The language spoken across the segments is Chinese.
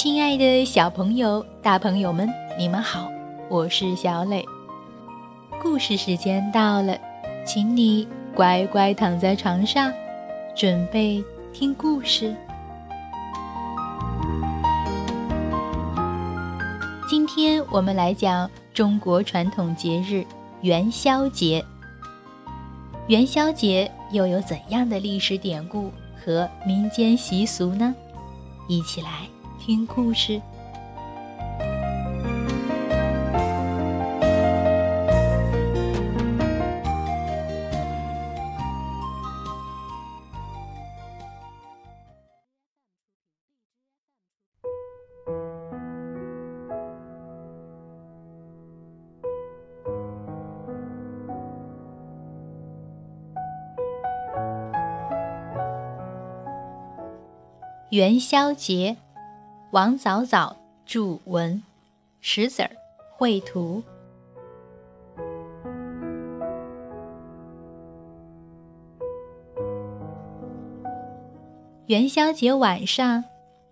亲爱的小朋友、大朋友们，你们好，我是小磊。故事时间到了，请你乖乖躺在床上，准备听故事。今天我们来讲中国传统节日元宵节。元宵节又有怎样的历史典故和民间习俗呢？一起来听故事。元宵节，王早早著文，石子儿绘图。元宵节晚上，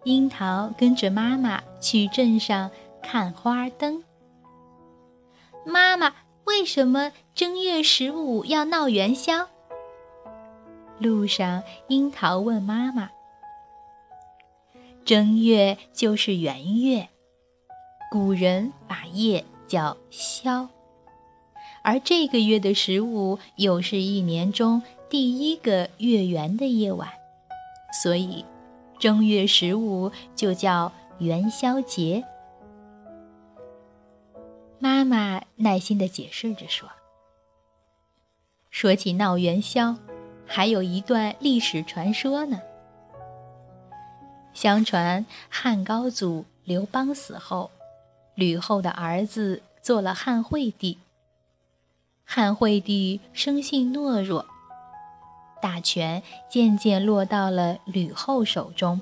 樱桃跟着妈妈去镇上看花灯。妈妈，为什么正月十五要闹元宵？路上，樱桃问妈妈。正月就是元月，古人把夜叫宵，而这个月的十五又是一年中第一个月圆的夜晚，所以正月十五就叫元宵节。妈妈耐心地解释着说：“说起闹元宵，还有一段历史传说呢。”相传汉高祖刘邦死后，吕后的儿子做了汉惠帝。汉惠帝生性懦弱，大权渐渐落到了吕后手中。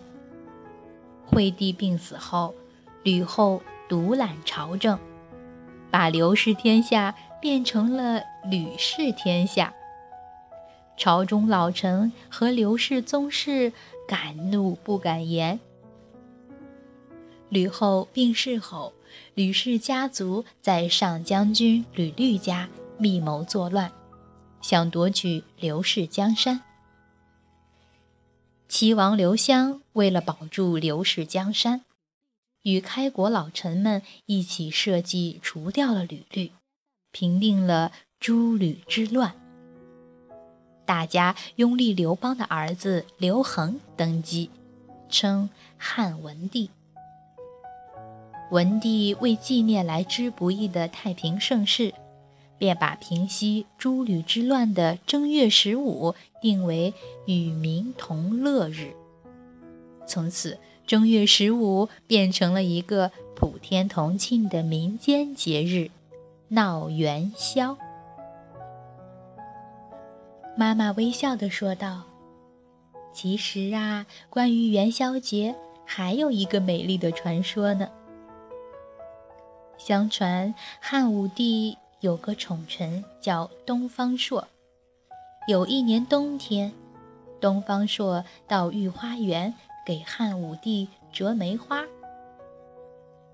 惠帝病死后，吕后独揽朝政，把刘氏天下变成了吕氏天下。朝中老臣和刘氏宗室。敢怒不敢言。吕后病逝后，吕氏家族在上将军吕律家密谋作乱，想夺取刘氏江山。齐王刘襄为了保住刘氏江山，与开国老臣们一起设计除掉了吕律，平定了诸吕之乱。大家拥立刘邦的儿子刘恒登基，称汉文帝。文帝为纪念来之不易的太平盛世，便把平息诸吕之乱的正月十五定为与民同乐日。从此，正月十五变成了一个普天同庆的民间节日，闹元宵。妈妈微笑地说道：“其实啊，关于元宵节还有一个美丽的传说呢。相传汉武帝有个宠臣叫东方朔。有一年冬天，东方朔到御花园给汉武帝折梅花，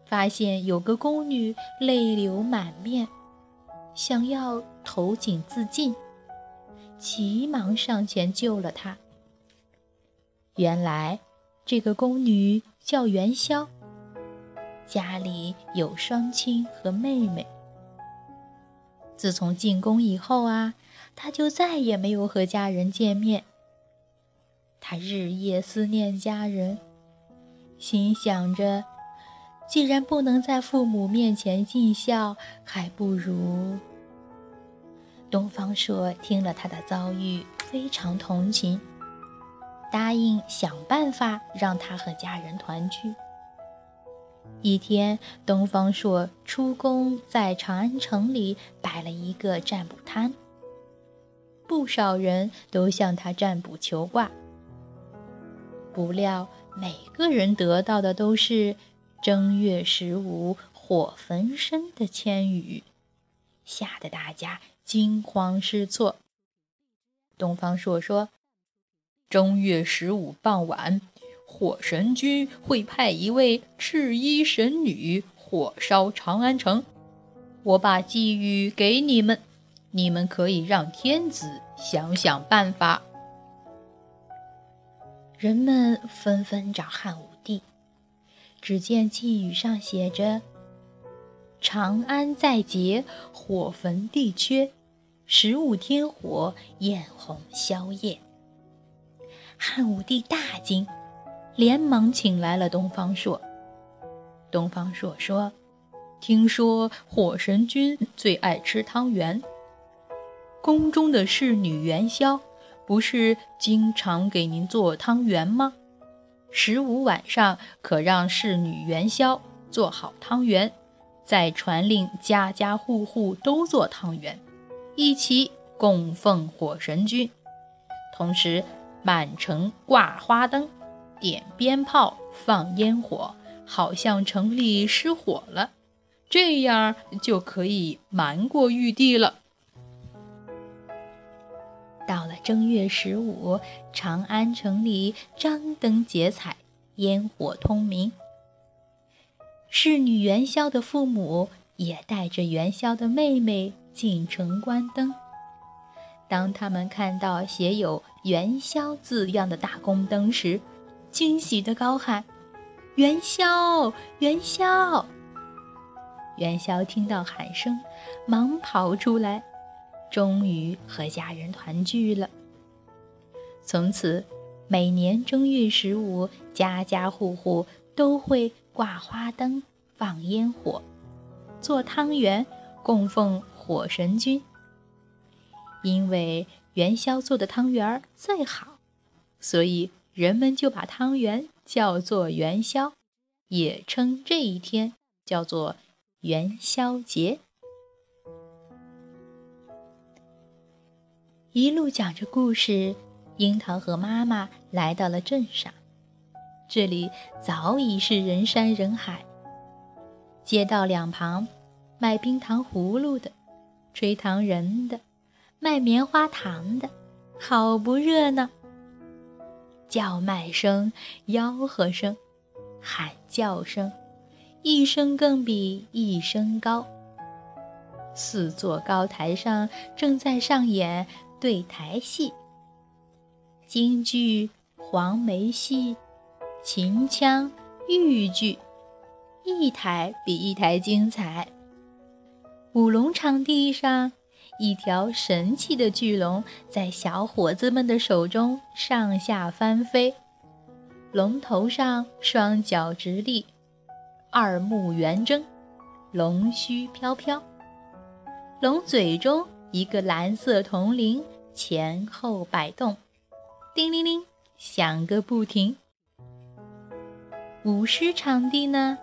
发现有个宫女泪流满面，想要投井自尽。”急忙上前救了她。原来，这个宫女叫元宵，家里有双亲和妹妹。自从进宫以后啊，她就再也没有和家人见面。她日夜思念家人，心想着，既然不能在父母面前尽孝，还不如……东方朔听了他的遭遇，非常同情，答应想办法让他和家人团聚。一天，东方朔出宫，在长安城里摆了一个占卜摊，不少人都向他占卜求卦。不料，每个人得到的都是“正月十五火焚身”的签语，吓得大家。惊慌失措。东方朔说：“正月十五傍晚，火神君会派一位赤衣神女火烧长安城。我把寄语给你们，你们可以让天子想想办法。人们纷纷找汉武帝，只见寄语上写着：“长安在劫，火焚地缺，十五天火，焰红宵夜。”汉武帝大惊，连忙请来了东方朔。东方朔说。听说火神君最爱吃汤圆，宫中的侍女元宵不是经常给您做汤圆吗？十五晚上可让侍女元宵做好汤圆，再传令家家户户都做汤圆，一起供奉火神君。同时满城挂花灯，点鞭炮，放烟火，好像城里失火了。这样就可以瞒过玉帝了。到了正月十五，长安城里张灯结彩，烟火通明。侍女元宵的父母也带着元宵的妹妹进城观灯。当他们看到写有“元宵”字样的大宫灯时，惊喜地高喊：“元宵，元宵！”元宵听到喊声，忙跑出来，终于和家人团聚了。从此，每年正月十五，家家户户都会挂花灯、放烟火、做汤圆，供奉火神君。因为元宵做的汤圆最好，所以人们就把汤圆叫做元宵，也称这一天叫做。元宵节，一路讲着故事，樱桃和妈妈来到了镇上。这里早已是人山人海，街道两旁卖冰糖葫芦的、吹糖人的、卖棉花糖的，好不热闹。叫卖声、吆喝声、喊叫声。一声更比一声高。四座高台上正在上演对台戏，京剧、黄梅戏、秦腔、豫剧，一台比一台精彩。舞龙场地上，一条神奇的巨龙在小伙子们的手中上下翻飞，龙头上双脚直立。二目圆睁，龙须飘飘，龙嘴中一个蓝色铜铃前后摆动，叮铃铃响个不停。舞狮场地呢，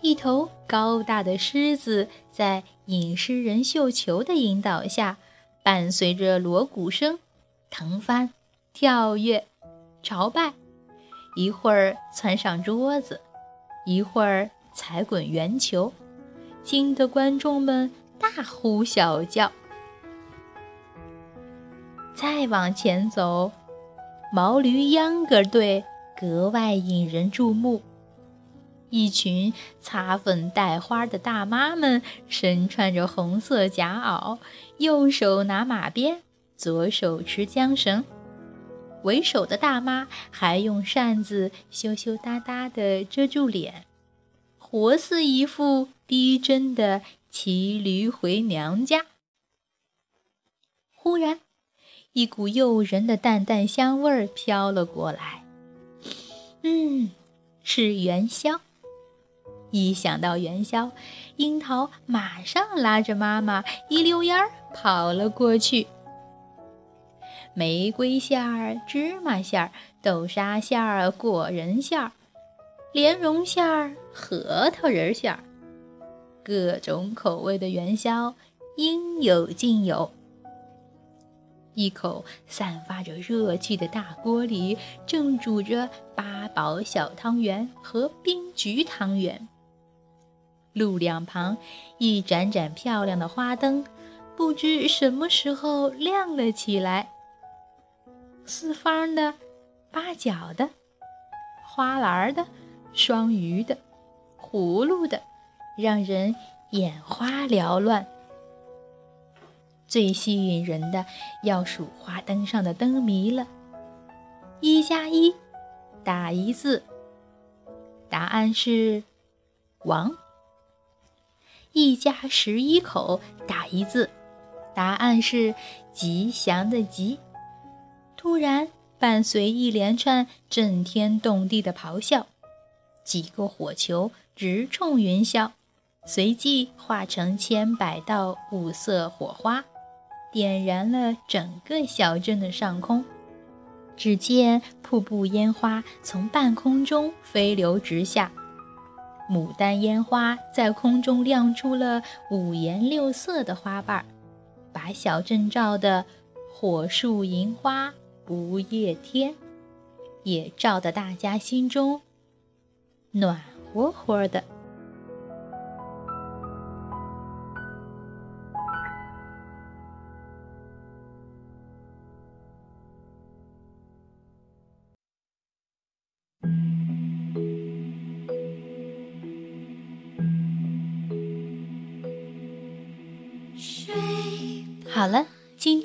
一头高大的狮子在引狮人绣球的引导下，伴随着锣鼓声，腾翻、跳跃、朝拜，一会儿窜上桌子。一会儿踩滚圆球，惊得观众们大呼小叫。再往前走，毛驴秧歌队格外引人注目。一群擦粉戴花的大妈们，身穿着红色夹袄，右手拿马鞭，左手持缰绳。为首的大妈还用扇子羞羞答答地遮住脸，活似一副逼真的骑驴回娘家。忽然，一股诱人的淡淡香味儿飘了过来，嗯，是元宵。一想到元宵，樱桃马上拉着妈妈一溜烟儿跑了过去。玫瑰馅儿、芝麻馅儿、豆沙馅儿、果仁馅儿、莲蓉馅儿、核桃仁馅儿，各种口味的元宵应有尽有。一口散发着热气的大锅里，正煮着八宝小汤圆和冰菊汤圆。路两旁一盏盏漂亮的花灯，不知什么时候亮了起来。四方的、八角的、花篮的、双鱼的、葫芦的，让人眼花缭乱。最吸引人的要数花灯上的灯谜了。一加一，打一字，答案是王。一家十一口，打一字，答案是吉祥的吉。突然，伴随一连串震天动地的咆哮，几个火球直冲云霄，随即化成千百道五色火花。点燃了整个小镇的上空，只见瀑布烟花从半空中飞流直下，牡丹烟花在空中亮出了五颜六色的花瓣，把小镇照的火树银花不夜天，也照得大家心中暖和和的。